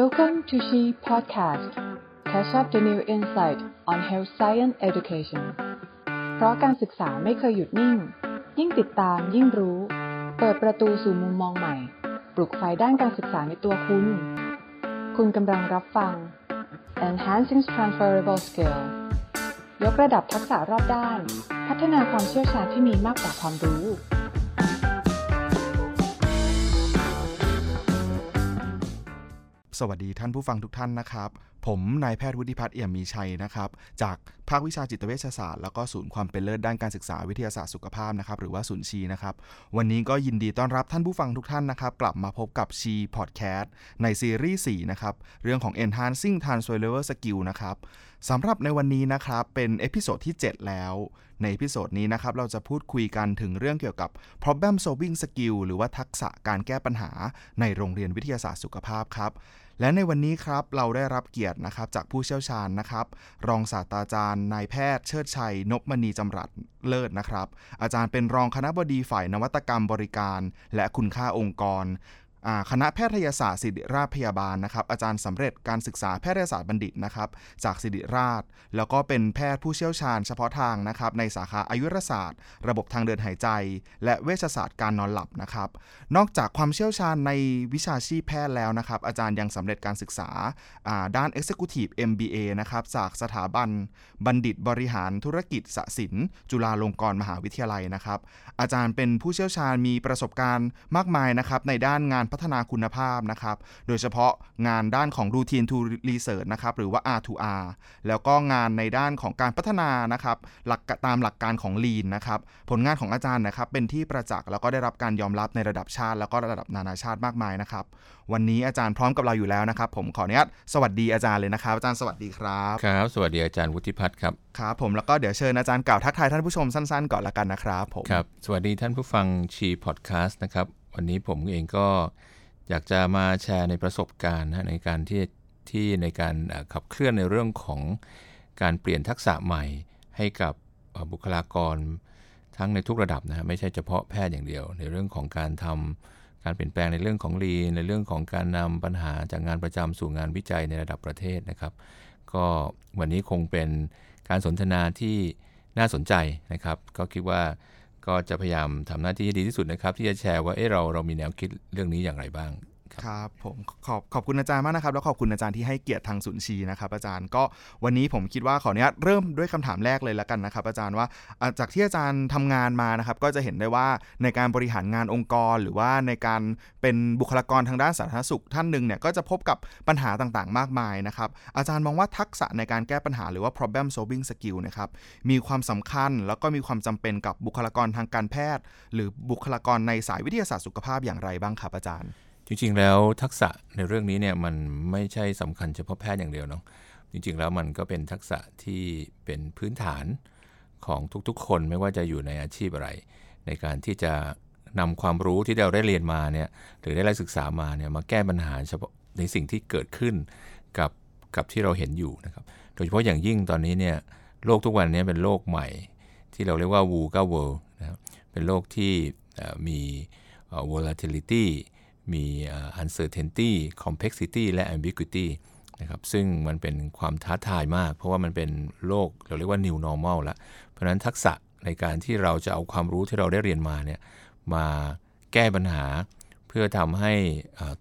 Welcome to She Podcast. Catch up the new insight on health science education. เพราะการศึกษาไม่เคยหยุดนิ่ง ยิ่งติดตามยิ่งรู้ เปิดประตูสู่มุมมองใหม่ ปลุกไฟด้านการศึกษาในตัวคุณ คุณกำลังรับฟัง Enhancing Transferable Skill ยกระดับทักษะรอบด้าน พัฒนาความเชี่ยวชาญที่มีมากกว่าความรู้ สวัสดีท่านผู้ฟังทุกท่านนะครับ ผมนายแพทย์วุฒิพัฒน์เอี่ยมมีชัยนะครับ จากภาควิชาจิตเวชศาสตร์แล้วก็ศูนย์ความเป็นเลิศด้านการศึกษาวิทยาศาสตร์สุขภาพนะครับหรือว่าศูนย์ SHEE นะครับ วันนี้ก็ยินดีต้อนรับท่านผู้ฟังทุกท่านนะครับ กลับมาพบกับ SHEE Podcast ในซีรีส์4นะครับเรื่องของ enhancing transferable skill นะครับ สำหรับในวันนี้นะครับ เป็น episode ที่ 7 แล้ว ใน episode นี้นะครับ เราจะพูดคุยกันถึงเรื่องเกี่ยวกับ problem solving skill หรือว่าทักษะการแก้ปัญหาในโรงเรียนวิทยาศาสตร์สุขภาพครับ และในวันนี้ครับเราได้รับเกียรตินะครับจากผู้เชี่ยวชาญนะครับ รองศาสตราจารย์นายแพทย์เชิดชัย นพมณีจำรัดเลิศนะครับ อาจารย์เป็นรองคณะบดีฝ่ายนวัตกรรมบริการ และคุณค่าองค์กร คณะแพทยศาสตร์ศิริราชพยาบาลนะครับ อาจารย์สำเร็จการศึกษาแพทยศาสตร์บัณฑิตนะครับ จากศิริราช แล้วก็เป็นแพทย์ผู้เชี่ยวชาญเฉพาะทางนะครับ ในสาขาอายุรศาสตร์ ระบบทางเดินหายใจ และเวชศาสตร์การนอนหลับนะครับ นอกจากความเชี่ยวชาญในวิชาชีพแพทย์แล้วนะครับ อาจารย์ยังสำเร็จการศึกษาอ่าด้าน Executive MBA นะครับจากสถาบันบัณฑิตบริหารธุรกิจสศิลป์จุฬาลงกรณ์มหาวิทยาลัยนะครับ อาจารย์เป็นผู้เชี่ยวชาญมีประสบการณ์มากมายนะครับในด้านงานพัฒนาคุณภาพนะครับ โดยเฉพาะงานด้านของ routine to research นะครับ หรือว่า R2R แล้วก็งานในด้านของการพัฒนานะครับหลักตามหลักการของ Lean นะครับ ผลงานของอาจารย์นะครับ เป็นที่ประจักษ์แล้วก็ได้รับการยอมรับในระดับชาติ แล้วก็ระดับนานาชาติมากมายนะครับ วันนี้อาจารย์พร้อมกับเราอยู่แล้วนะครับ ผมขออนุญาตสวัสดีอาจารย์เลยนะครับ อาจารย์สวัสดีครับครับ สวัสดีอาจารย์วุฒิพัฒน์ครับครับผมแล้วก็เดี๋ยวเชิญอาจารย์กล่าวทักทายท่านผู้ชมสั้นๆก่อนละกันนะครับผมครับสวัสดีท่านผู้ฟังชีพอดแคสต์นะครับวันนี้ผมเองก็ อยากจะมาแชร์ในประสบการณ์นะในการที่ที่ในการขับเคลื่อนในเรื่องของการเปลี่ยนทักษะใหม่ให้กับบุคลากรทั้งในทุกระดับนะฮะไม่ใช่เฉพาะแพทย์อย่างเดียว ในเรื่องของการทำการเปลี่ยนแปลงในเรื่องของรีในเรื่องของการนำปัญหาจากงานประจำสู่งานวิจัยในระดับประเทศนะครับ ก็วันนี้คงเป็นการสนทนาที่น่าสนใจนะครับ ก็คิดว่า ก็จะพยายามทำหน้าที่ให้ดีที่สุดนะครับ ที่จะแชร์ว่าเอ๊ะเราเรามีแนวคิดเรื่องนี้อย่างไรบ้าง ครับผมขอบขอบคุณอาจารย์มากนะครับ แล้วขอบคุณอาจารย์ที่ให้เกียรติทางศูนย์ชีนะครับ อาจารย์ก็วันนี้ผมคิดว่าขออนุญาตเริ่มด้วยคำถามแรกเลยแล้วกันนะครับ อาจารย์ว่าอ่าจากที่อาจารย์ทำงานมานะครับ ก็จะเห็นได้ว่าในการบริหารงานองค์กร หรือว่าในการเป็นบุคลากรทางด้านสาธารณสุขท่านหนึ่งเนี่ยก็จะพบกับปัญหาต่างๆ มากมายนะครับ อาจารย์มองว่าทักษะในการแก้ปัญหาหรือว่า problem solving skill นะครับมีความสำคัญแล้วก็มีความจำเป็นกับบุคลากรทางการแพทย์ หรือบุคลากรในสายวิทยาศาสตร์สุขภาพอย่างไรบ้างครับอาจารย์ จริงๆแล้วทักษะในเรื่องนี้เนี่ยมันไม่ใช่สำคัญเฉพาะแพทย์อย่างเดียวเนาะจริงๆแล้วมันก็เป็นทักษะที่เป็นพื้นฐานของทุกๆ คนไม่ว่าจะอยู่ในอาชีพอะไร ในการที่จะนำความรู้ที่เราได้เรียนมาเนี่ยหรือได้ได้ศึกษามาเนี่ยมาแก้ปัญหาเฉพาะในสิ่งที่เกิดขึ้นกับกับที่เราเห็นอยู่นะครับโดยเฉพาะอย่างยิ่งตอนนี้เนี่ยโลกทุกวันนี้เป็นโลกใหม่ ที่เราเรียกว่า VUCA world นะครับเป็นโลกที่มี volatility มี uncertainty complexity และ ambiguity นะครับซึ่งมันเป็นความท้าทายมาก เพราะว่ามันเป็นโลกเราเรียกว่า new normal ละเพราะนั้นทักษะในการที่เราจะเอาความรู้ที่เราได้เรียนมาเนี่ยมาแก้ปัญหา เพื่อทำให้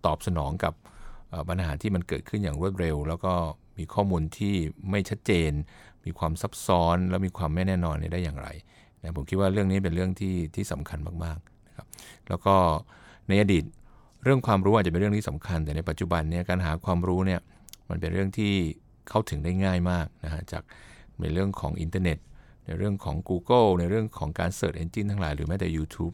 ตอบสนองกับปัญหาที่มันเกิดขึ้นอย่างรวดเร็ว แล้วก็มีข้อมูลที่ไม่ชัดเจน มีความซับซ้อน และมีความไม่แน่นอนได้อย่างไรนะผมคิดว่าเรื่องนี้เป็นเรื่องที่ที่สำคัญมากๆนะครับแล้วก็ในอดีต เรื่องความรู้อาจจะเป็นเรื่องที่สำคัญ แต่ในปัจจุบันเนี่ยการหาความรู้เนี่ยมันเป็นเรื่องที่เข้าถึงได้ง่ายมากนะฮะจากในเรื่องของอินเทอร์เน็ต ในเรื่องของ Google ในเรื่องของการ Search Engine ทั้งหลายหรือแม้แต่ YouTube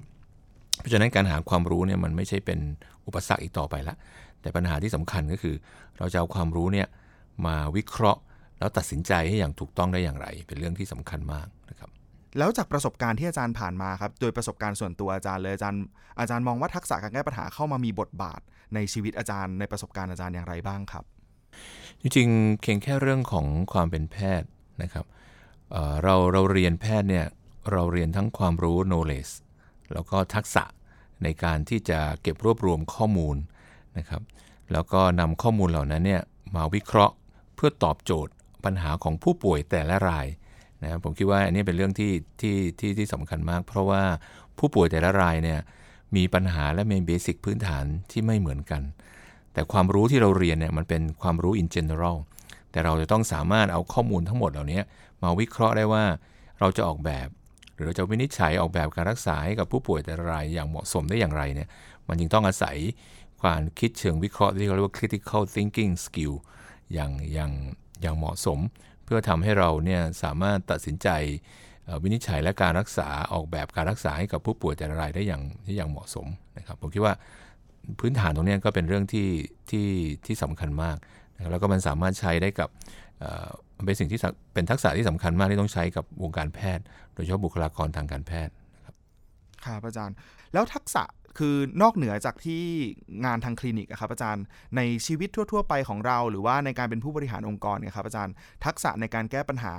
เพราะฉะนั้นการหาความรู้เนี่ยมันไม่ใช่เป็นอุปสรรคอีกต่อไปละ แต่ปัญหาที่สำคัญก็คือ เราจะเอาความรู้เนี่ยมาวิเคราะห์ แล้วตัดสินใจให้อย่างถูกต้องได้อย่างไร เป็นเรื่องที่สำคัญมาก แล้วจากประสบการณ์ที่อาจารย์ผ่านมาครับโดยประสบการณ์ส่วนตัวอาจารย์เลยอาจารย์อาจารย์มองว่าทักษะการแก้ปัญหาเข้ามามีบทบาทในชีวิตอาจารย์ในประสบการณ์อาจารย์อย่างไรบ้างครับ จริงๆเพียงแค่เรื่องของความเป็นแพทย์นะครับเเราเราเรียนแพทย์เนี่ยเราเรียนทั้งความรู้ knowledge แล้วก็ทักษะในการที่จะเก็บรวบรวมข้อมูลนะครับแล้วก็นำข้อมูลเหล่านั้นเนี่ยมาวิเคราะห์เพื่อตอบโจทย์ปัญหาของผู้ป่วยแต่ละราย นะผมคิดว่าอันนี้เป็นเรื่องที่ที่ที่ที่สำคัญมาก เพราะว่าผู้ป่วยแต่ละรายเนี่ยมีปัญหาและมีเบสิกพื้นฐานที่ไม่เหมือนกัน แต่ความรู้ที่เราเรียนเนี่ยมันเป็นความรู้ in general แต่เราจะต้องสามารถเอาข้อมูลทั้งหมดเหล่านี้มาวิเคราะห์ได้ว่าเราจะออกแบบ หรือเราจะวินิจฉัยออกแบบการรักษาให้กับผู้ป่วยแต่ละรายอย่างเหมาะสมได้อย่างไรเนี่ยมันจึงต้องอาศัยการคิดเชิงวิเคราะห์ที่เขาเรียกว่า critical thinking skill อย่างอย่างอย่างเหมาะสม พื่อทำให้เราเนี่ยสามารถตัดสินใจวินิจฉัยและการรักษาออกแบบการรักษาให้กับผู้ป่วยแต่ละรายได้อย่างที่อย่างเหมาะสมนะครับผมคิดว่าพื้นฐานตรงนี้ก็เป็นเรื่องที่ที่ที่สำคัญมากนะแล้วก็มันสามารถใช้ได้กับเป็นสิ่งที่เป็นทักษะที่สำคัญมากที่ต้องใช้กับวงการแพทย์ โดยเฉพาะบุคลากรทางการแพทย์ครับครับอาจารย์ แล้วทักษะ คือนอกเหนือจากที่งานทางคลินิกครับอาจารย์ ในชีวิตทั่ว ๆ ไปของเรา หรือว่าในการเป็นผู้บริหารองค์กรเนี่ยครับอาจารย์ ทักษะในการแก้ปัญหา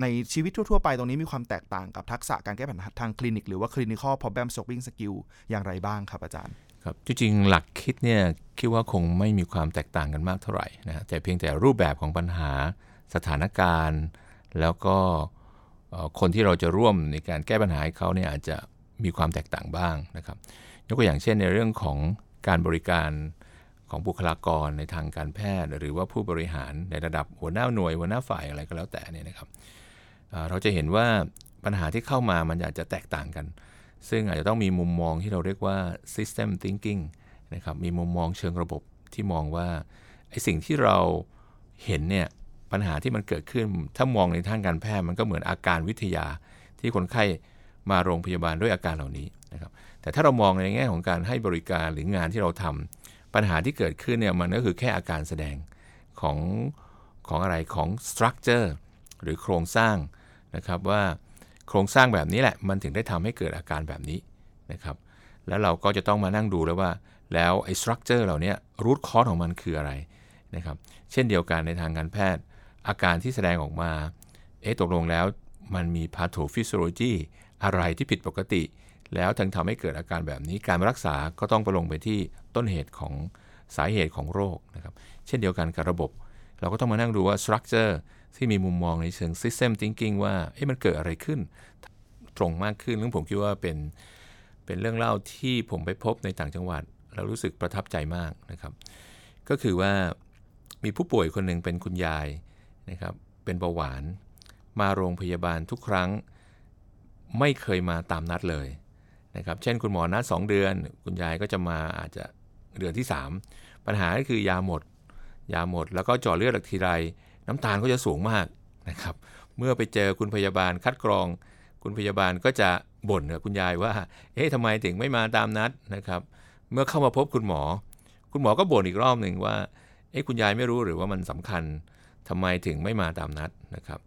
ในชีวิตทั่ว ๆ ไปตรงนี้มีความแตกต่างกับทักษะการแก้ปัญหาทางคลินิก หรือว่า clinical problem solving skill อย่างไรบ้างครับอาจารย์ครับจริงๆหลักคิดเนี่ยคิดว่าคงไม่มีความแตกต่างกันมากเท่าไหร่นะแต่เพียงแต่รูปแบบของปัญหาสถานการณ์ แล้วก็คนที่เราจะร่วมในการแก้ปัญหาให้เขาเนี่ยอาจจะมีความแตกต่างบ้างนะครับ ยกตัวอย่างเช่นในเรื่องของการบริการของบุคลากรในทางการแพทย์ หรือว่าผู้บริหารในระดับหัวหน้าหน่วยหัวหน้าฝ่ายอะไรก็แล้วแต่เนี่ยนะครับเราจะเห็นว่าปัญหาที่เข้ามามันอาจจะแตกต่างกัน ซึ่งอาจจะต้องมีมุมมองที่เราเรียกว่า system thinking นะครับมีมุมมองเชิงระบบที่มองว่าไอสิ่งที่เราเห็นเนี่ยปัญหาที่มันเกิดขึ้นถ้ามองในทางการแพทย์มันก็เหมือนอาการวิทยาที่คนไข้มาโรงพยาบาลด้วยอาการเหล่านี้นะครับ แต่ถ้าเรามองในแง่ของการให้บริการหรืองานที่เราทำปัญหาที่เกิดขึ้นเนี่ยมันก็คือแค่อาการแสดงของของอะไรของ structure หรือโครงสร้างนะครับว่าโครงสร้างแบบนี้แหละ มันถึงได้ทำให้เกิดอาการแบบนี้นะครับแล้วเราก็จะต้องมานั่งดูแล้วว่า แล้วไอ้ structure เหล่านี้ root cause ของมันคืออะไรนะครับเช่นเดียวกันในทางการแพทย์ อาการที่แสดงออกมาเอ๊ะตกลงแล้วมันมี pathophysiology อะไรที่ผิดปกติ แล้วถึงทำให้เกิดอาการแบบนี้การรักษาก็ต้องไปลงไปที่ต้นเหตุของสาเหตุของโรคนะครับ เช่นเดียวกันกับระบบ เราก็ต้องมานั่งดูว่าสตรัคเจอร์ที่มีมุมมองในเชิง system thinking ว่าเอ๊ะมันเกิดอะไรขึ้น ตรงมากขึ้นซึ่งผมคิดว่าเป็นเป็นเรื่องเล่าที่ผมไปพบในต่างจังหวัด เรารู้สึกประทับใจมากนะครับ ก็คือว่ามีผู้ป่วยคนหนึ่งเป็นคุณยายนะครับ เป็นเบาหวาน มาโรงพยาบาลทุกครั้ง ไม่เคยมาตามนัดเลย นะครับ เช่นคุณหมอนัด2เดือน คุณยายก็จะมาอาจจะเดือนที่ 3 ปัญหาก็คือยาหมด ยาหมด แล้วก็จาะเลือดหลักทีไร น้ำตาลก็จะสูงมากนะครับ เมื่อไปเจอคุณพยาบาลคัดกรอง คุณพยาบาลก็จะบ่นกับคุณยายว่า เอ๊ะทำไมถึงไม่มาตามนัดนะครับ เมื่อเข้ามาพบคุณหมอ คุณหมอก็บ่นอีกรอบหนึ่งว่า เอ๊ะคุณยายไม่รู้หรือว่ามันสำคัญทำไมถึงไม่มาตามนัดนะครับ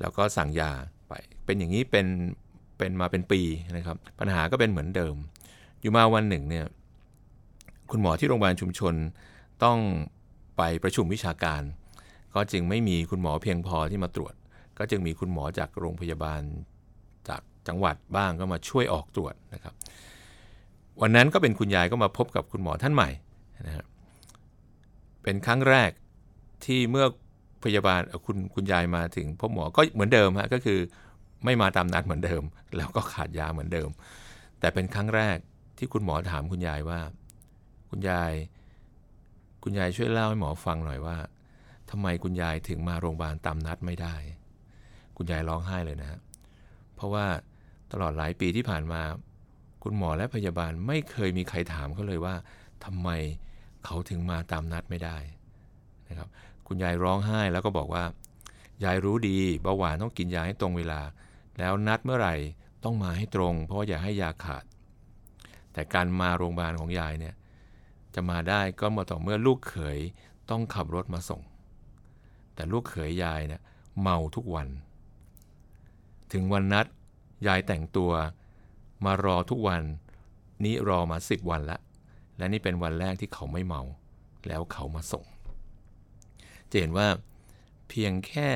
แล้วก็สั่งยาไป เป็นอย่างนี้เป็น เป็นมาเป็นปีนะครับ ปัญหาก็เป็นเหมือนเดิม อยู่มาวันหนึ่งเนี่ยคุณหมอที่โรงพยาบาลชุมชนต้องไปประชุมวิชาการ ก็จึงไม่มีคุณหมอเพียงพอที่มาตรวจ ก็จึงมีคุณหมอจากโรงพยาบาลจากจังหวัดบ้างก็มาช่วยออกตรวจนะครับ วันนั้นก็เป็นคุณยายก็มาพบกับคุณหมอท่านใหม่นะครับเป็นครั้งแรกที่เมื่อพยาบาลคุณคุณยายมาถึงพบหมอก็เหมือนเดิมฮะก็คือ ไม่มาตามนัดเหมือนเดิม แล้วก็ขาดยาเหมือนเดิม แต่เป็นครั้งแรกที่คุณหมอถามคุณยายว่า คุณยาย คุณยายช่วยเล่าให้หมอฟังหน่อยว่าทำไมคุณยายถึงมาโรงพยาบาลตามนัดไม่ได้ คุณยายร้องไห้เลยนะ เพราะว่าตลอดหลายปีที่ผ่านมา คุณหมอและพยาบาลไม่เคยมีใครถามเขาเลยว่าทำไมเขาถึงมาตามนัดไม่ได้นะครับ คุณยายร้องไห้แล้วก็บอกว่ายายรู้ดีเบาหวานต้องกินยาให้ตรงเวลา แล้วนัดเมื่อไหร่ต้องมาให้ตรง เพราะอย่าให้ยาขาด แต่การมาโรงพยาบาลของยายเนี่ยจะมาได้ก็มาต่อเมื่อลูกเขยต้องขับรถมาส่ง แต่ลูกเขยยายเนี่ยเมาทุกวัน ถึงวันนัดยายแต่งตัวมารอทุกวัน นี้รอมาสิบวันละและนี่เป็นวันแรกที่เขาไม่เมา แล้วเขามาส่งจะเห็นว่าเพียงแค่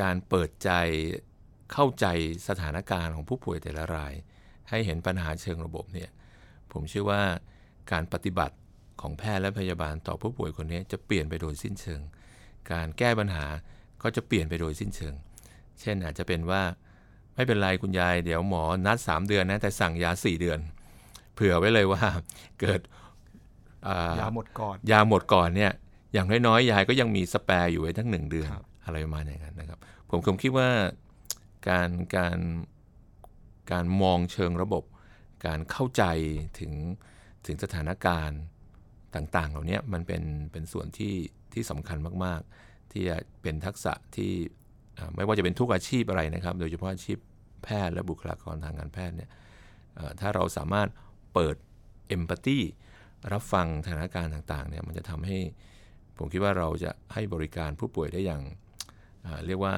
การเปิดใจ เข้าใจสถานการณ์ของผู้ป่วยแต่ละราย ให้เห็นปัญหาเชิงระบบเนี่ยผมเชื่อว่าการปฏิบัติของแพทย์และพยาบาลต่อผู้ป่วยคนนี้จะเปลี่ยนไปโดยสิ้นเชิง การแก้ปัญหาก็จะเปลี่ยนไปโดยสิ้นเชิง เช่นอาจจะเป็นว่าไม่เป็นไรคุณยายเดี๋ยวหมอนัด 3 เดือนนะแต่สั่งยา 4 เดือน เผื่อไว้เลยว่าเกิดอ่ยาหมดก่อน ยาหมดก่อนเนี่ยอย่างน้อยๆยายก็ยังมีสแปร์อยู่ไว้ทั้งหนึ่งเดือนครับอะไรประมาณอย่างนั้นนะครับ ผมผมคิดว่า การการการมองเชิงระบบ การเข้าใจถึงถึงสถานการณ์ต่างๆ เหล่านี้มันเป็นเป็นส่วนที่ที่สำคัญมากๆ ที่จะเป็นทักษะที่ไม่ว่าจะเป็นทุกอาชีพอะไรนะครับ โดยเฉพาะอาชีพแพทย์และบุคลากรทางการแพทย์เนี่ยถ้าเราสามารถเปิดเอมพัตตีรับฟังสถานการณ์ต่างๆเนี่ยมันจะทำให้ผมคิดว่าเราจะให้บริการผู้ป่วยได้อย่างเรียกว่า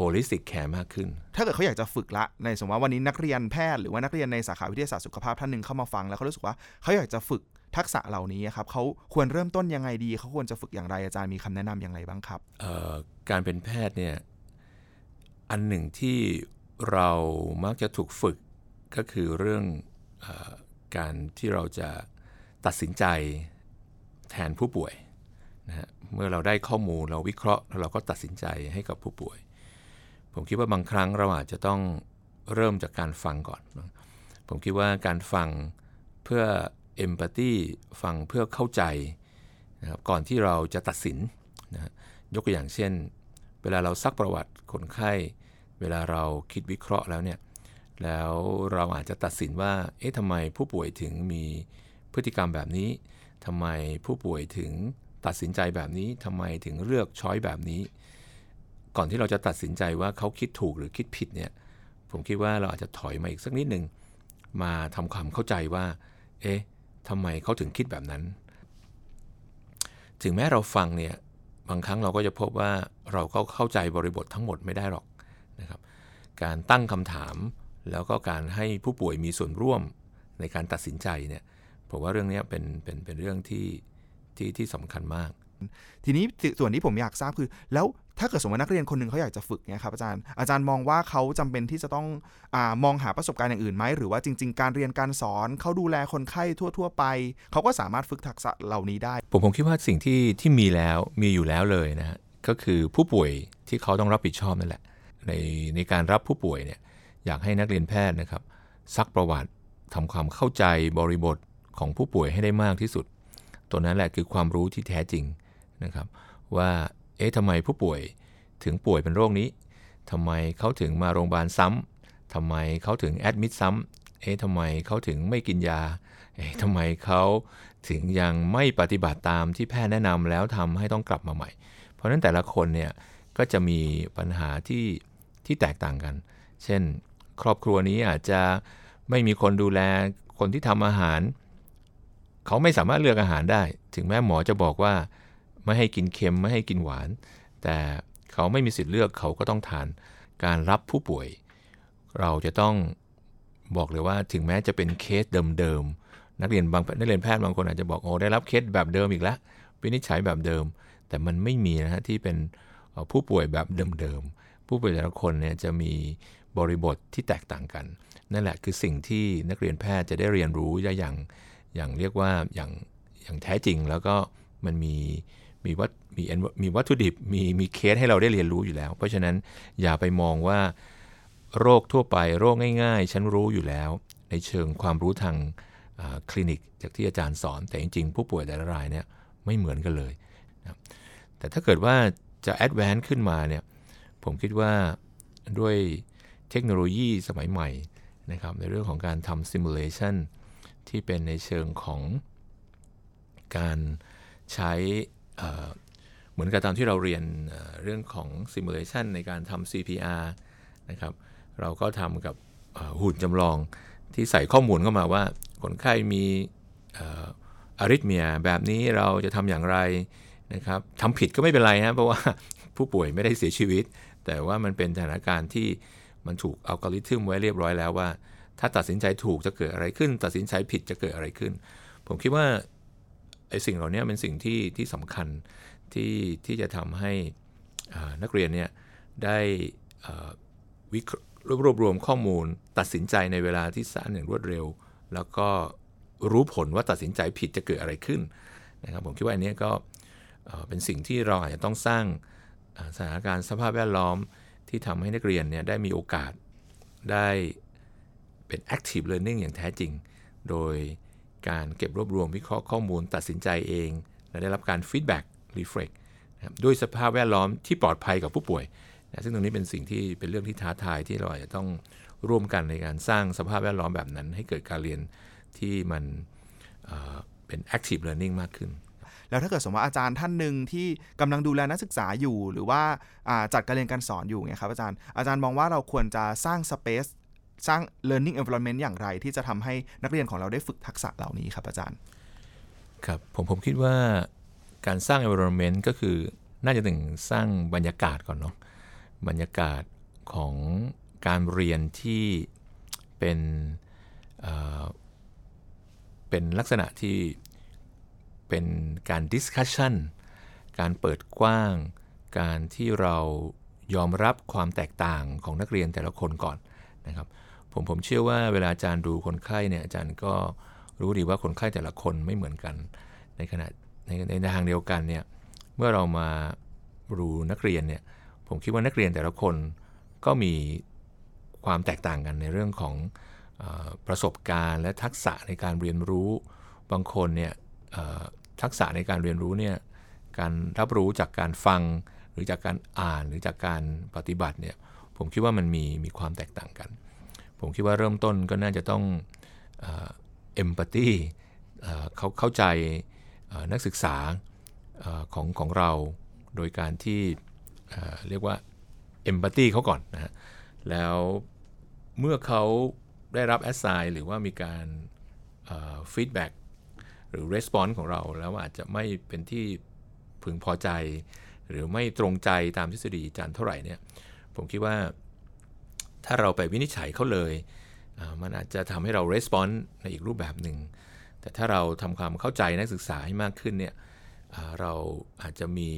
holistic care มากขึ้น ถ้าเกิดเขาอยากจะฝึกละ ในสมมติว่าวันนี้นักเรียนแพทย์หรือว่านักเรียนในสาขาวิทยาศาสตร์สุขภาพท่านหนึ่งเข้ามาฟังแล้วเขารู้สึกว่าเขาอยากจะฝึกทักษะเหล่านี้ครับเขาควรเริ่มต้นยังไงดีเขาควรจะฝึกอย่างไรอาจารย์มีคำแนะนำอย่างไรบ้างครับเอ่อการเป็นแพทย์เนี่ยอันหนึ่งที่เรามักจะถูกฝึกก็คือเรื่องเออการที่เราจะตัดสินใจแทนผู้ป่วยนะฮะเมื่อเราได้ข้อมูลเราวิเคราะห์แล้วเราก็ตัดสินใจให้กับผู้ป่วย ผมคิดว่าบางครั้งเราอาจจะต้องเริ่มจากการฟังก่อน ผมคิดว่าการฟังเพื่อเอมพัตตีฟังเพื่อเข้าใจนะครับก่อนที่เราจะตัดสินนะยกตัวอย่างเช่น เวลาเราซักประวัติคนไข้ เวลาเราคิดวิเคราะห์แล้วเนี่ยแล้วเราอาจจะตัดสินว่าเอ๊ะทำไมผู้ป่วยถึงมีพฤติกรรมแบบนี้ทำไมผู้ป่วยถึงตัดสินใจแบบนี้ทำไมถึงเลือกช้อยแบบนี้ ก่อนที่เราจะตัดสินใจว่าเขาคิดถูกหรือคิดผิดเนี่ยผมคิดว่าเราอาจจะถอยมาอีกสักนิดหนึ่งมาทำความเข้าใจว่า เอ๊ะทำไมเขาถึงคิดแบบนั้น ถึงแม้เราฟังเนี่ยบางครั้งเราก็จะพบว่าเราก็เข้าใจบริบททั้งหมดไม่ได้หรอกนะครับการตั้งคำถามแล้วก็การให้ผู้ป่วยมีส่วนร่วมในการตัดสินใจเนี่ยผมว่าเรื่องนี้เป็นเป็นเป็นเรื่องที่ที่ที่สำคัญมาก ทีนี้ส่วนที่ผมอยากทราบคือ แล้วถ้าเกิดสมมตินักเรียนคนหนึ่งเขาอยากจะฝึกเนี่ยครับอาจารย์อาจารย์มองว่าเขาจำเป็นที่จะต้องอมองหาประสบการณ์อย่างอื่นไหมหรือว่าจริง ๆ การเรียนการสอนเขาดูแลคนไข้ทั่ว ๆ ไป เขาก็สามารถฝึกทักษะเหล่านี้ได้ ผมผมคิดว่าสิ่งที่ที่มีแล้วมีอยู่แล้วเลยนะฮะก็คือผู้ป่วยที่เขาต้องรับผิดชอบนั่นแหละในในการรับผู้ป่วยเนี่ยอยากให้นักเรียนแพทย์นะครับซักประวัติทำความเข้าใจบริบทของผู้ป่วยให้ได้มากที่สุด ตัวนั้นแหละคือความรู้ที่แท้จริง นะครับว่าเอ๊ะทำไมผู้ป่วยถึงป่วยเป็นโรคนี้ทำไมเขาถึงมาโรงพยาบาลซ้ำทำไมเขาถึงแอดมิดซ้ำเอ๊ะทำไมเขาถึงไม่กินยาเอ๊ะทำไมเขาถึงยังไม่ปฏิบัติตามที่แพทย์แนะนำแล้วทำให้ต้องกลับมาใหม่ เพราะฉะนั้นแต่ละคนเนี่ยก็จะมีปัญหาที่ที่แตกต่างกัน เช่น ครอบครัวนี้อาจจะไม่มีคนดูแลคนที่ทำอาหาร เขาไม่สามารถเลือกอาหารได้ ถึงแม้หมอจะบอกว่า ไม่ให้กินเค็มไม่ให้กินหวาน แต่เขาไม่มีสิทธิ์เลือกเขาก็ต้องทาน การรับผู้ป่วย เราจะต้องบอกเลยว่าถึงแม้จะเป็นเคสเดิมๆนักเรียนบางนักเรียนแพทย์บางคนอาจจะบอกโอ้ได้รับเคสแบบเดิมอีกแล้ววินิจฉัยแบบเดิม แต่มันไม่มีนะฮะที่เป็นผู้ป่วยแบบเดิมๆผู้ป่วยแต่ละคนเนี่ยจะมีบริบทที่แตกต่างกัน นั่นแหละคือสิ่งที่นักเรียนแพทย์จะได้เรียนรู้อย่างอย่างเรียกว่าอย่างอย่างแท้จริงแล้วก็มันมี มีวัตมี env- มีวัตถุดิบมีมีเคสให้เราได้เรียนรู้อยู่แล้ว เพราะฉะนั้นอย่าไปมองว่าโรคทั่วไปโรคง่ายๆ ฉันรู้อยู่แล้ว ในเชิงความรู้ทางคลินิก จากที่อาจารย์สอน แต่จริงๆ ผู้ป่วยแต่ละรายเนี่ยไม่เหมือนกันเลยนะแต่ถ้าเกิดว่าจะแอด a n c e ขึ้นมาเนี่ยผมคิดว่าด้วยเทคโนโลยีสมัยใหม่นะครับในเรื่องของการทำ simulation ที่เป็นในเชิงของการใช้ เหมือนกับตอนที่เราเรียนเรื่องของ simulation ในการทำ CPR นะครับ เราก็ทำกับหุ่นจำลองที่ใส่ข้อมูลเข้ามาว่า คนไข้มีอาริทเมียแบบนี้เราจะทำอย่างไรนะครับทำผิดก็ไม่เป็นไรนะเพราะว่าผู้ป่วยไม่ได้เสียชีวิต แต่ว่ามันเป็นสถานการณ์ที่มันถูกอัลกอริทึมไว้เรียบร้อยแล้วว่า ถ้าตัดสินใจถูกจะเกิดอะไรขึ้น ตัดสินใจผิดจะเกิดอะไรขึ้น ผมคิดว่า ไอ้สิ่งเหล่านี้เป็นสิ่งที่ที่สำคัญที่ที่จะทำให้นักเรียนเนี่ยได้วิเคราะห์รวบรวมข้อมูลตัดสินใจในเวลาที่สั้นอย่างรวดเร็ว แล้วก็รู้ผลว่าตัดสินใจผิดจะเกิดอะไรขึ้นนะครับผมคิดว่าอันนี้ก็เป็นสิ่งที่เราอาจจะต้องสร้างสถานการณ์สภาพแวดล้อมที่ทำให้นักเรียนเนี่ยได้มีโอกาสได้เป็น active learning อย่างแท้จริง โดย การเก็บรวบรวมวิเคราะห์ข้อมูลตัดสินใจเอง และได้รับการ feedback reflect นะครับด้วยสภาพแวดล้อมที่ปลอดภัยกับผู้ป่วยนะซึ่งตรงนี้เป็นสิ่งที่เป็นเรื่องที่ท้าทายที่เราอาจจะต้องร่วมกันในการสร้างสภาพแวดล้อมแบบนั้น ให้เกิดการเรียนที่มันเป็น active learning มากขึ้น แล้วถ้าเกิดสมมติว่าอาจารย์ท่านหนึ่งที่กำลังดูแลนักศึกษาอยู่ หรือว่าจัดการเรียนการสอนอยู่ไงครับอาจารย์อาจารย์มองว่าเราควรจะสร้าง space สร้าง learning environment อย่างไร ที่จะทำให้นักเรียนของเราได้ฝึกทักษะเหล่านี้ครับอาจารย์ ครับผมผมคิดว่าการสร้าง environment ก็คือน่าจะถึงสร้างบรรยากาศก่อนเนาะบรรยากาศของการเรียนที่เป็นเเป็นลักษณะที่เป็นการ discussion การเปิดกว้าง การที่เรายอมรับความแตกต่างของนักเรียนแต่ละคนก่อนนะครับ ผมผมเชื่อว่าเวลาอาจารย์ดูคนไข้เนี่ยอาจารย์ก็รู้ดีว่าคนไข้แต่ละคนไม่เหมือนกัน ในขณะในในทางเดียวกันเนี่ยเมื่อเรามาดูนักเรียนเนี่ยผมคิดว่านักเรียนแต่ละคนก็มีความแตกต่างกันในเรื่องของอประสบการณ์และทักษะในการเรียนรู้ บางคนเนี่ยทักษะในการเรียนรู้เนี่ยการรับรู้จากการฟัง หรือจากการอ่านหรือจากการปฏิบัติเนี่ยผมคิดว่ามันมีมีความแตกต่างกัน ผมคิดว่าเริ่มต้นก็น่าจะต้อง empathy เขาเข้าใจนักศึกษาของของเราโดยการที่เรียกว่า empathy เขาก่อนนะฮะแล้วเมื่อเขาได้รับ assign หรือว่ามีการ feedback หรือ response ของเราแล้วอาจจะไม่เป็นที่พึงพอใจ หรือไม่ตรงใจตามทฤษฎีจารย์เท่าไหร่เนี่ยผมคิดว่า ถ้าเราไปวินิจฉัยเขาเลย มันอาจจะทำให้เรารีสปอนส์ในอีกรูปแบบหนึ่ง แต่ถ้าเราทำความเข้าใจนักศึกษาให้มากขึ้นเนี่ยเราอาจจะมี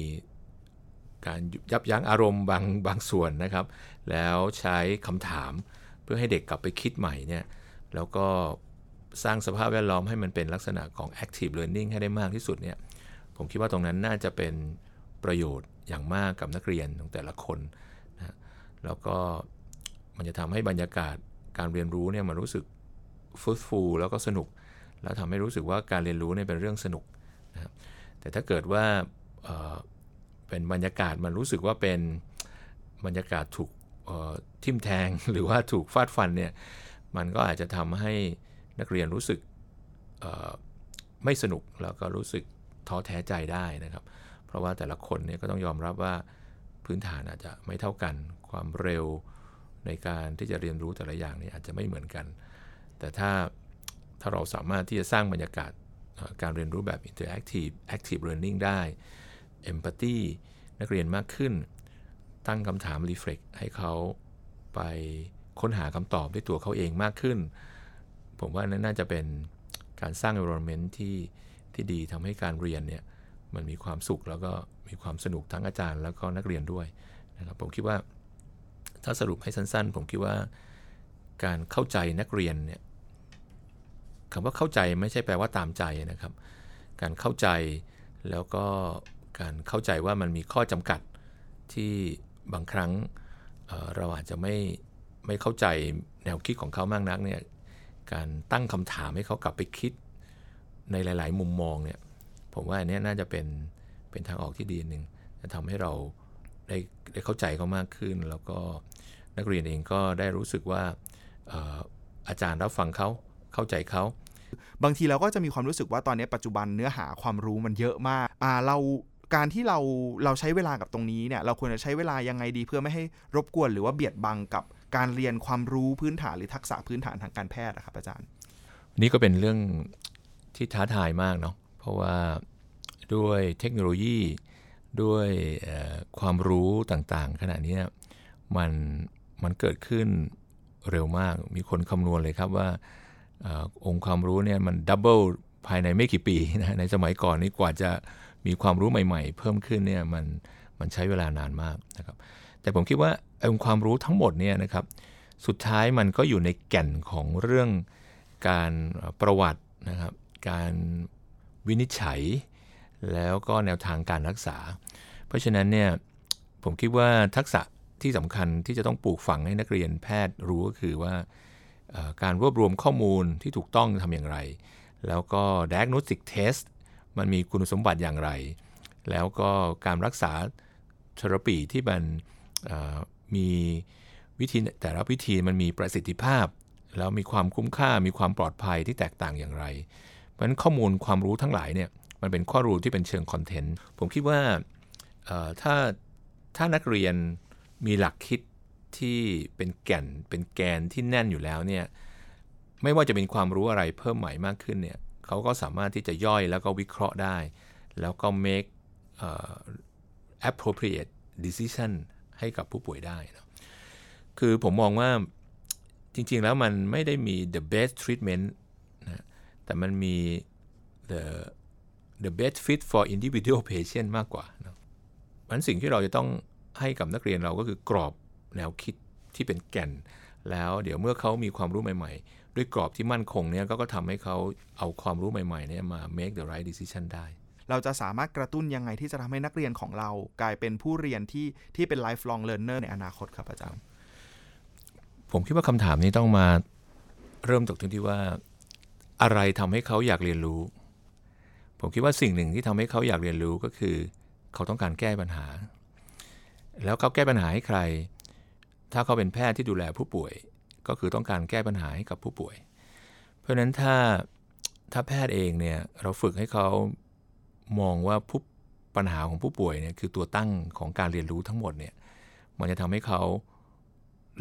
การยับยั้งอารมณ์บางบางส่วนนะครับ แล้วใช้คำถามเพื่อให้เด็กกลับไปคิดใหม่เนี่ย แล้วก็สร้างสภาพแวดล้อมให้มันเป็นลักษณะของ active learning ให้ได้มากที่สุดเนี่ย ผมคิดว่าตรงนั้นน่าจะเป็นประโยชน์อย่างมากกับนักเรียนของแต่ละคนนะแล้วก็ มันจะทำให้บรรยากาศการเรียนรู้เนี่ยมันรู้สึกฟุตฟูแล้วก็สนุก แล้วทำให้รู้สึกว่าการเรียนรู้เนี่ยเป็นเรื่องสนุกนะครับแต่ถ้าเกิดว่าเเป็นบรรยากาศมันรู้สึกว่าเป็นบรรยากาศถูกทิ่มแทงหรือว่าถูกฟาดฟันเนี่ยมันก็อาจจะทำให้นักเรียนรู้สึกไม่สนุกแล้วก็รู้สึกท้อแท้ใจได้นะครับ เพราะว่าแต่ละคนเนี่ยก็ต้องยอมรับว่าพื้นฐานอาจจะไม่เท่ากัน ความเร็ว ในการที่จะเรียนรู้แต่ละอย่างนี่อาจจะไม่เหมือนกัน แต่ถ้าถ้าเราสามารถที่จะสร้างบรรยากาศการเรียนรู้แบบ interactive active learning ได้ empathy นักเรียนมากขึ้น ตั้งคำถาม reflect ให้เขาไปค้นหาคำตอบด้วยตัวเขาเองมากขึ้น ผมว่านั้นน่าจะเป็นการสร้าง environment ที่ที่ดีทำให้การเรียนเนี่ยมันมีความสุขแล้วก็มีความสนุกทั้งอาจารย์แล้วก็นักเรียนด้วยนะครับผมคิดว่า ถ้าสรุปให้สั้นๆ ผมคิดว่าการเข้าใจนักเรียนเนี่ยคำว่าเข้าใจไม่ใช่แปลว่าตามใจนะครับ การเข้าใจแล้วก็การเข้าใจว่ามันมีข้อจำกัดที่บางครั้งเเราอาจจะไม่ไม่เข้าใจแนวคิดของเขามากนักเนี่ยการตั้งคำถามให้เขากลับไปคิดในหลาย ๆ มุมมองเนี่ยผมว่าอันนี้น่าจะเป็นเป็นทางออกที่ดีหนึ่งจะทำให้เราได้ได้เข้าใจเขามากขึ้น แล้วก็ นักเรียนเองก็ได้รู้สึกว่าอาจารย์รับฟังเขาเข้าใจเขาบางทีเราก็จะมีความรู้สึกว่าตอนนี้ปัจจุบันเนื้อหาความรู้มันเยอะมากอ่าเราการที่เราเราใช้เวลากับตรงนี้เนี่ยเราควรจะใช้เวลายังไงดีเพื่อไม่ให้รบกวนหรือว่าเบียดบังกับการเรียนความรู้พื้นฐานหรือทักษะพื้นฐานทางการแพทย์นะครับอาจารย์ นี่ก็เป็นเรื่องที่ท้าทายมากเนาะเพราะว่าด้วยเทคโนโลยีด้วยความรู้ต่างๆ ขณะนี้มัน มันเกิดขึ้นเร็วมาก มีคนคำนวณเลยครับว่าอองค์ความรู้เนี่ยมันดับเบิลภายในไม่กี่ปีนะในสมัยก่อนนี่กว่าจะมีความรู้ใหม่ ๆ เพิ่มขึ้นเนี่ยมันมันใช้เวลานานมากนะครับ แต่ผมคิดว่าองค์ความรู้ทั้งหมดเนี่ยนะครับสุดท้ายมันก็อยู่ในแก่นของเรื่องการประวัตินะครับ การวินิจฉัย แล้วก็แนวทางการรักษา เพราะฉะนั้นเนี่ยผมคิดว่าทักษะ ที่สำคัญที่จะต้องปลูกฝังให้นักเรียนแพทย์รู้ก็คือว่าการรวบรวมข้อมูลที่ถูกต้องทำอย่างไร แล้วก็ diagnostic test มันมีคุณสมบัติอย่างไร แล้วก็การรักษาเทอราปีที่มันมีวิธีแต่ละวิธีมันมีประสิทธิภาพ แล้วมีความคุ้มค่ามีความปลอดภัยที่แตกต่างอย่างไร เพราะฉะนั้นข้อมูลความรู้ทั้งหลายเนี่ยมันเป็นข้อรู้ที่เป็นเชิงคอนเทนต์ ผมคิดว่าถ้าถ้านักเรียน มีหลักคิดที่เป็นแก่นเป็นแกนที่แน่นอยู่แล้วเนี่ยไม่ว่าจะเป็นความรู้อะไรเพิ่มใหม่มากขึ้นเนี่ยเขาก็สามารถที่จะย่อยแล้วก็วิเคราะห์ได้ แล้วก็ make uh, appropriate decision ให้กับผู้ป่วยได้นะคือผมมองว่าจริง ๆ แล้วมันไม่ได้มี the best treatment นะแต่มันมี the the best fit for individual patient มากกว่านะมันสิ่งที่เราจะต้อง ให้กับนักเรียนเราก็คือกรอบแนวคิดที่เป็นแก่น แล้วเดี๋ยวเมื่อเขามีความรู้ใหม่ ๆ ด้วยกรอบที่มั่นคงเนี่ยก็ทำให้เขาเอาความรู้ใหม่ๆเนี่ยมา make the right decision ได้เราจะสามารถกระตุ้นยังไงที่จะทำให้นักเรียนของเรา กลายเป็นผู้เรียนที่ที่เป็น lifelong learner ในอนาคตครับอาจารย์ ผมคิดว่าคำถามนี้ต้องมาเริ่มจากที่ว่าอะไรทำให้เขาอยากเรียนรู้ ผมคิดว่าสิ่งหนึ่งที่ทำให้เขาอยากเรียนรู้ก็คือ เขาต้องการแก้ปัญหา แล้วเขาแก้ปัญหาให้ใคร ถ้าเขาเป็นแพทย์ที่ดูแลผู้ป่วย ก็คือต้องการแก้ปัญหาให้กับผู้ป่วย เพราะฉะนั้นถ้าถ้าแพทย์เองเนี่ยเราฝึกให้เขามองว่าผู้ปัญหาของผู้ป่วยเนี่ยคือตัวตั้งของการเรียนรู้ทั้งหมดเนี่ยมันจะทำให้เขา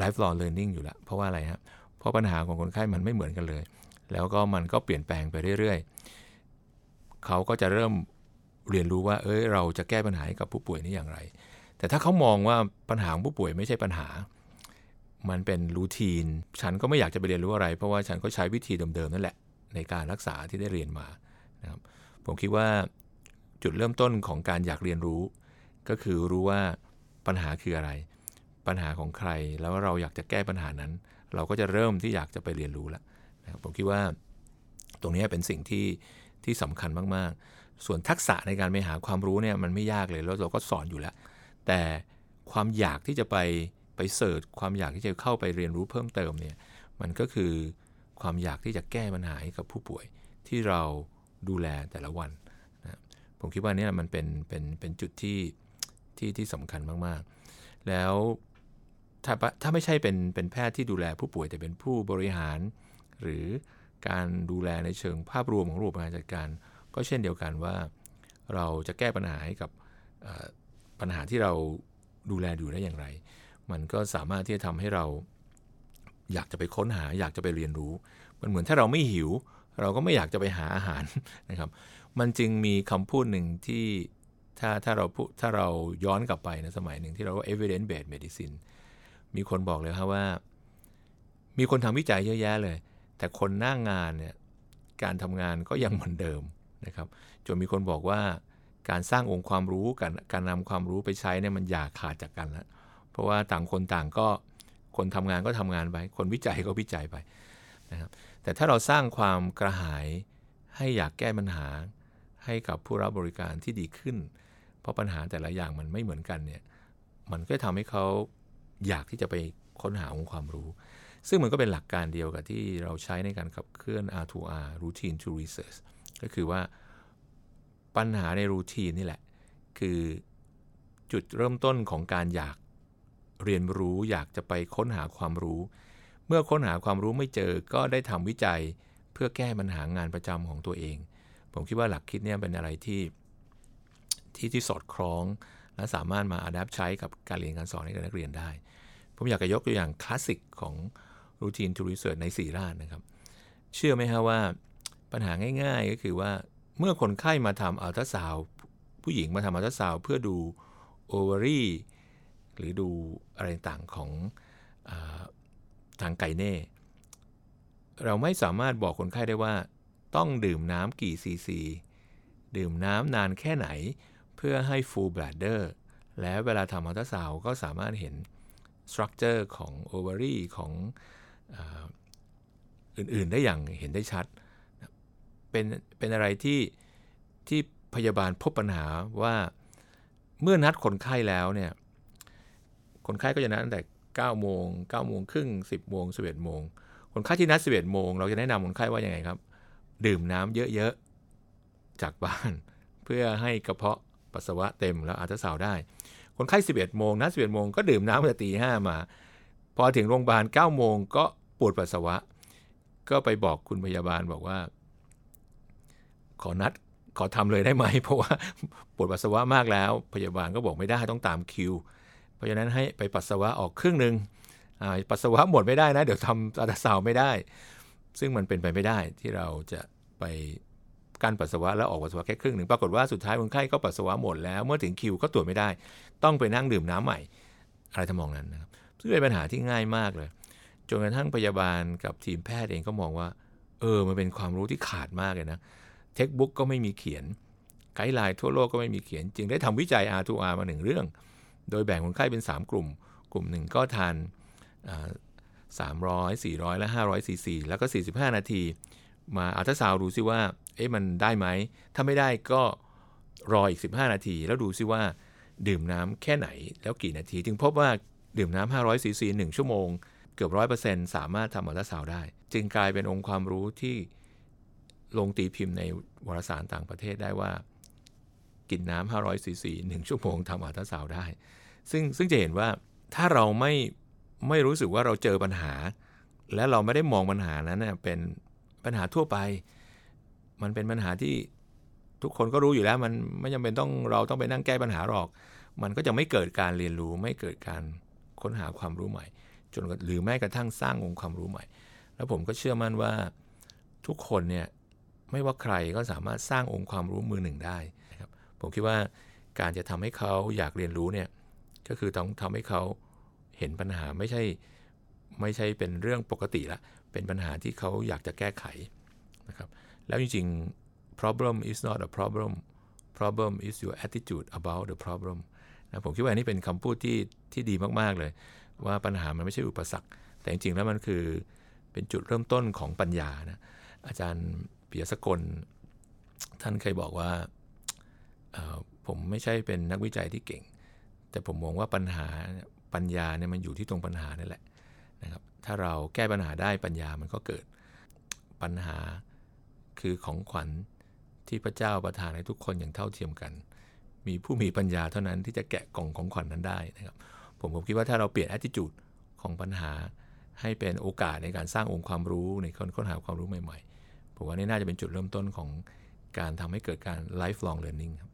lifelong learning อยู่ล้วเพราะว่าอะไรครับเพราะปัญหาของคนไข้มันไม่เหมือนกันเลย แล้วก็มันก็เปลี่ยนแปลงไปเรื่อยๆเขาก็จะเริ่มเรียนรู้ว่า เอ้ยเราจะแก้ปัญหาให้กับผู้ป่วยนี้อย่างไร แต่ถ้าเขามองว่าปัญหาของผู้ป่วยไม่ใช่ปัญหา มันเป็นรูทีน ฉันก็ไม่อยากจะไปเรียนรู้อะไร เพราะว่าฉันก็ใช้วิธีเดิมๆนั่นแหละ ในการรักษาที่ได้เรียนมานะครับผมคิดว่าจุดเริ่มต้นของการอยากเรียนรู้ ก็คือรู้ว่าปัญหาคืออะไร ปัญหาของใครแล้วเราอยากจะแก้ปัญหานั้น เราก็จะเริ่มที่อยากจะไปเรียนรู้แล้วนะผมคิดว่าตรงนี้เป็นสิ่งที่ที่สำคัญมากๆ ส่วนทักษะในการไปหาความรู้เนี่ยมันไม่ยากเลยแล้วเราก็สอนอยู่แล้ว แต่ความอยากที่จะไปไปเสิร์ชความอยากที่จะเข้าไปเรียนรู้เพิ่มเติมเนี่ยมันก็คือความอยากที่จะแก้ปัญหาให้กับผู้ป่วยที่เราดูแลแต่ละวันนะผมคิดว่านี่มันเป็นเป็นเป็นจุดที่ที่ที่สำคัญมากๆ แล้วถ้าถ้าไม่ใช่เป็นเป็นแพทย์ที่ดูแลผู้ป่วยแต่เป็นผู้บริหาร หรือการดูแลในเชิงภาพรวมของระบบการจัดการ ก็เช่นเดียวกันว่า เราจะแก้ปัญหาให้กับ ปัญหาที่เราดูแลอยู่ได้อย่างไร มันก็สามารถที่จะทำให้เราอยากจะไปค้นหา อยากจะไปเรียนรู้ มันเหมือนถ้าเราไม่หิว เราก็ไม่อยากจะไปหาอาหารนะครับ มันจึงมีคำพูดหนึ่งที่ถ้าถ้าเราพูดถ้าเราย้อนกลับไปในสมัยหนึ่งที่เราว่า evidence based medicine มีคนบอกเลยครับว่า มีคนทำวิจัยเยอะแยะเลย แต่คนหน้างงานเนี่ยการทำงานก็ยังเหมือนเดิมนะครับ จนมีคนบอกว่า การสร้างองค์ความรู้การการนำความรู้ไปใช้เนี่ยมันอย่าขาดจากกันล้วเพราะว่าต่างคนต่างก็คนทำงานก็ทำงานไป คนวิจัยก็วิจัยไปนะครับแต่ถ้าเราสร้างความกระหายให้อยากแก้ปัญหาให้กับผู้รับบริการที่ดีขึ้น เพราะปัญหาแต่ละอย่างมันไม่เหมือนกันเนี่ยมันก็ทำให้เขาอยากที่จะไปค้นหาองค์ความรู้ ซึ่งมันก็เป็นหลักการเดียวกับที่เราใช้ในการขับเคลื่อน R2R routine to research ก็คือว่า ปัญหาในรูทีนนี่แหละ คือจุดเริ่มต้นของการอยากเรียนรู้อยากจะไปค้นหาความรู้ เมื่อค้นหาความรู้ไม่เจอก็ได้ทำวิจัยเพื่อแก้ปัญหางานประจำของตัวเอง ผมคิดว่าหลักคิดเนี่ยเป็นอะไรที่ที่ที่สอดคล้อง และสามารถมาอัดแอปใช้กับการเรียนการสอนให้กับนักเรียนได้ ผมอยากจะยกตัวอย่างคลาสสิกของ Routine to Research ในสีราชนะครับ เชื่อไหมครับว่าปัญหาง่าย ๆ ก็คือว่า เมื่อคนไข้มาทำอัลตราซาวผู้หญิงมาทำอัลตราซาวเพื่อดูโอเวอรี่หรือดูอะไรต่างของอทางไกเน่เราไม่สามารถบอกคนไข้ได้ว่า ต้องดื่มน้ำกี่ซีซี ดื่มน้ำนานแค่ไหน เพื่อให้ full bladder และเวลาทำอัลตราซาวก็สามารถเห็น structure ของโอเวอรี่ของออื่นๆ ได้อย่างเห็นได้ชัด เป็นเป็นอะไรที่ที่พยาบาลพบปัญหาว่าเมื่อนัดคนไข้แล้วเนี่ยคนไข้ก็จะนัดตั้งแต่9โมง9โมงครึ่ง10โมง11โมงคนไข้ที่นัด11โมงเราจะแนะนำคนไข้ว่ายังไงครับ ดื่มน้ำเยอะๆ จากบ้าน เพื่อให้กระเพาะปัสสาวะเต็มแล้วอัลตราซาวได้ คนไข้ 11โมงนัด11โมงก็ดื่มน้ำตั้งแต่ตีห้ามา พอถึงโรงพยาบาล9โมงก็ปวดปัสสาวะ ก็ไปบอกคุณพยาบาลบอกว่า ขอนัดขอทำเลยได้ไหม เพราะว่าปวดปัสสาวะมากแล้ว พยาบาลก็บอกไม่ได้ต้องตามคิว เพราะฉะนั้นให้ไปปัสสาวะออกครึ่งหนึ่งปัสสาวะหมดไม่ได้นะ เดี๋ยวทำอัลตราซาวไม่ได้ ซึ่งมันเป็นไปไม่ได้ที่เราจะไปกั้นปัสสาวะแล้วออกปัสสาวะแค่ครึ่งหนึ่งปรากฏว่าสุดท้ายคนไข้ก็ปัสสาวะหมดแล้วเมื่อถึงคิวก็ตรวจไม่ได้ ต้องไปนั่งดื่มน้ำใหม่ อะไรทำนองนั้นนะครับซึ่งเป็นปัญหาที่ง่ายมากเลยจนกระทั่งพยาบาลกับทีมแพทย์เองก็มองว่า เออมันเป็นความรู้ที่ขาดมากเลยนะ textbook ก็ไม่มีเขียน guideline ทั่วโลกก็ไม่มีเขียน จึงได้ทำวิจัย R2R มาหนึ่งเรื่อง โดยแบ่งคนไข้เป็น 3 กลุ่ม กลุ่มหนึ่งก็ทานสามร้อยสี่ร้อยและห้าร้อยซีซีแล้วก็ 45 นาที มาอัลตราซาวด์ดูซิว่า เอ๊ะมันได้ไหม ถ้าไม่ได้ก็รออีก 15 นาที แล้วดูซิว่าดื่มน้ำแค่ไหน แล้วกี่นาที จึงพบว่าดื่มน้ำ500ซีซี1ชั่วโมง เกือบร้อยเปอร์เซ็นต์สามารถทำอัลตราซาวได้ จึงกลายเป็นองค์ความรู้ที่ ลงตีพิมพ์ในวารสารต่างประเทศได้ว่า กินน้ำ500ซีซี1ชั่วโมงทำอัลตราซาวได้ ซึ่งซึ่งจะเห็นว่าถ้าเราไม่ไม่รู้สึกว่าเราเจอปัญหา และเราไม่ได้มองปัญหานั้นเน่ยเป็นปัญหาทั่วไป มันเป็นปัญหาที่ทุกคนก็รู้อยู่แล้ว มันไม่จำเป็นต้องเราต้องไปนั่งแก้ปัญหาหรอก มันก็จะไม่เกิดการเรียนรู้ ไม่เกิดการค้นหาความรู้ใหม่ จนหรือแม้กระทั่งสร้างองค์ความรู้ใหม่ แล้วผมก็เชื่อมั่นว่าทุกคนเนี่ย ไม่ว่าใครก็สามารถสร้างองค์ความรู้มือหนึ่งได้นะครับผมคิดว่าการจะทำให้เขาอยากเรียนรู้เนี่ยก็คือต้องทำให้เขาเห็นปัญหาไม่ใช่ไม่ใช่เป็นเรื่องปกติละเป็นปัญหาที่เขาอยากจะแก้ไขนะครับแล้วจริงๆ problem is not a problem problem is your attitude about the problem นะผมคิดว่าอันนี้เป็นคำพูดที่ที่ดีมากๆเลย ว่าปัญหามันไม่ใช่อุปสรรค แต่จริงๆแล้วมันคือเป็นจุดเริ่มต้นของปัญญานะอาจารย์ ปียสกล ท่านเคยบอกว่าผมไม่ใช่เป็นนักวิจัยที่เก่ง แต่ผมมองว่าปัญหาปัญญาเนี่ยมันอยู่ที่ตรงปัญหานี่แหละนะครับถ้าเราแก้ปัญหาได้ปัญญามันก็เกิดปัญหาคือของขวัญที่พระเจ้าประทานให้ทุกคนอย่างเท่าเทียมกัน มีผู้มีปัญญาเท่านั้นที่จะแกะกล่องของขวัญนนั้นได้นะครับผมผมคิดว่าถ้าเราเปลี่ยน attitude ของปัญหาให้เป็นโอกาสในการสร้างองค์ความรู้ในค้นหาความรู้ใหม่ ๆ ผมว่านี่น่าจะเป็นจุดเริ่มต้นของการทำให้เกิดการ lifelong learning ครับ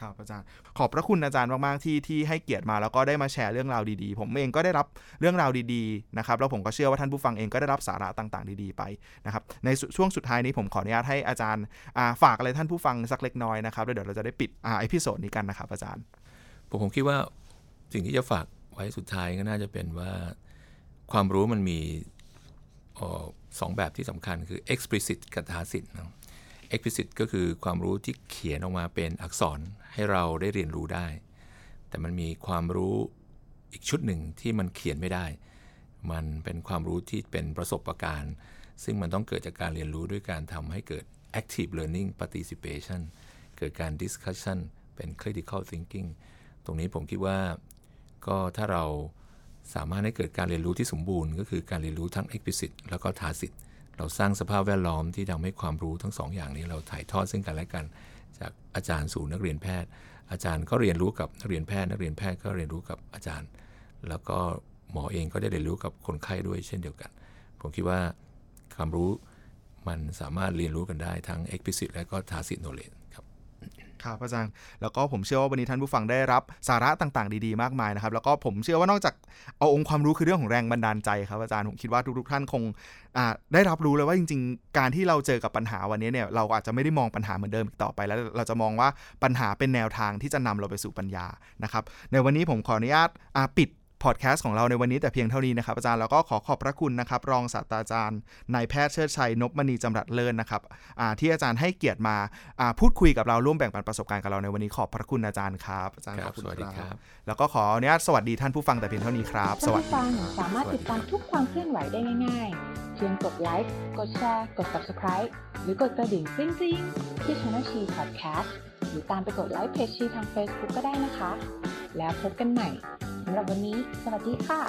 ครับอาจารย์ขอบพระคุณอาจารย์มาก ๆ ที่ที่ให้เกียรติมาแล้วก็ได้มาแชร์เรื่องราวดี ๆ ผมเองก็ได้รับเรื่องราวดีๆนะครับแล้วผมก็เชื่อว่าท่านผู้ฟังเองก็ได้รับสาระต่างๆ ดี ๆ ไปนะครับในช่วงสุดท้ายนี้ผมขออนุญาตให้อาจารย์ฝากอะไรท่านผู้ฟังสักเล็กน้อยนะครับแล้วเดี๋ยวเราจะได้ปิดอ่าอพิโซดนี้กันนะครับอาจารย์ ผมผมคิดว่าสิ่งที่จะฝากไว้สุดท้ายก็น่าจะเป็นว่า ความรู้มันมี สองแบบที่สำคัญคือ explicit กับ tacit นะ explicit ก็คือความรู้ที่เขียนออกมาเป็นอักษรให้เราได้เรียนรู้ได้ แต่มันมีความรู้อีกชุดหนึ่งที่มันเขียนไม่ได้ มันเป็นความรู้ที่เป็นประสบะการณ์ ซึ่งมันต้องเกิดจากการเรียนรู้ด้วยการทำให้เกิด active learning participation เกิดการ discussion เป็น critical thinking ตรงนี้ผมคิดว่าก็ถ้าเรา สามารถให้เกิดการเรียนรู้ที่สมบูรณ์ ก็คือการเรียนรู้ทั้ง explicit แล้วก็ tacit เราสร้างสภาพแวดล้อมที่ทำให้ความรู้ทั้งสองอย่างนี้เราถ่ายทอดซึ่งกันและกัน จากอาจารย์สู่นักเรียนแพทย์ อาจารย์ก็เรียนรู้กับนักเรียนแพทย์ นักเรียนแพทย์ก็เรียนรู้กับอาจารย์ แล้วก็หมอเองก็ได้เรียนรู้กับคนไข้ด้วยเช่นเดียวกัน ผมคิดว่าความรู้มันสามารถเรียนรู้กันได้ทั้ง explicit และก็ tacit knowledge ครับอาจารย์แล้วก็ผมเชื่อว่าวันนี้ท่านผู้ฟังได้รับสาระต่างๆ ดีๆมากมายนะครับ แล้วก็ผมเชื่อว่านอกจากเอาองค์ความรู้คือเรื่องของแรงบันดาลใจครับอาจารย์ผมคิดว่าทุกๆท่านคงได้รับรู้เลยว่าจริง ๆ การที่เราเจอกับปัญหาวันนี้เนี่ยเราอาจจะไม่ได้มองปัญหาเหมือนเดิมอีกต่อไป แล้วเราจะมองว่าปัญหาเป็นแนวทางที่จะนำเราไปสู่ปัญญานะครับในวันนี้ผมขออนุญาตปิด พอดแคสต์ของเราในวันนี้แต่เพียงเท่านี้นะครับอาจารย์แล้วก็ขอขอบพระคุณนะครับ รองศาสตราจารย์นายแพทย์เชิดชัยนพมณีจำรัดเลิศนะครับที่อาจารย์ให้เกียรติมาพูดคุยกับเราร่วมแบ่งปันประสบการณ์กับเราในวันนี้ขอบพระคุณอาจารย์ครับอาจารย์ขอบคุณครับแล้วก็ขออนุญาตสวัสดีท่านผู้ฟังแต่เพียงเท่านี้ครับ สวัสดีฟังสามารถติดตามทุกความเคลื่อนไหวได้ง่ายๆ เพียงกดไลค์กดแชร์กด subscribe หรือกดกระดิ่งซิ่งๆที่ช่องชีพอดแคสต์ หรือตามไปกดไลค์เพจชีทาง Facebook ก็ได้นะคะ แล้วพบกันใหม่สำหรับวันนี้ สวัสดีค่ะ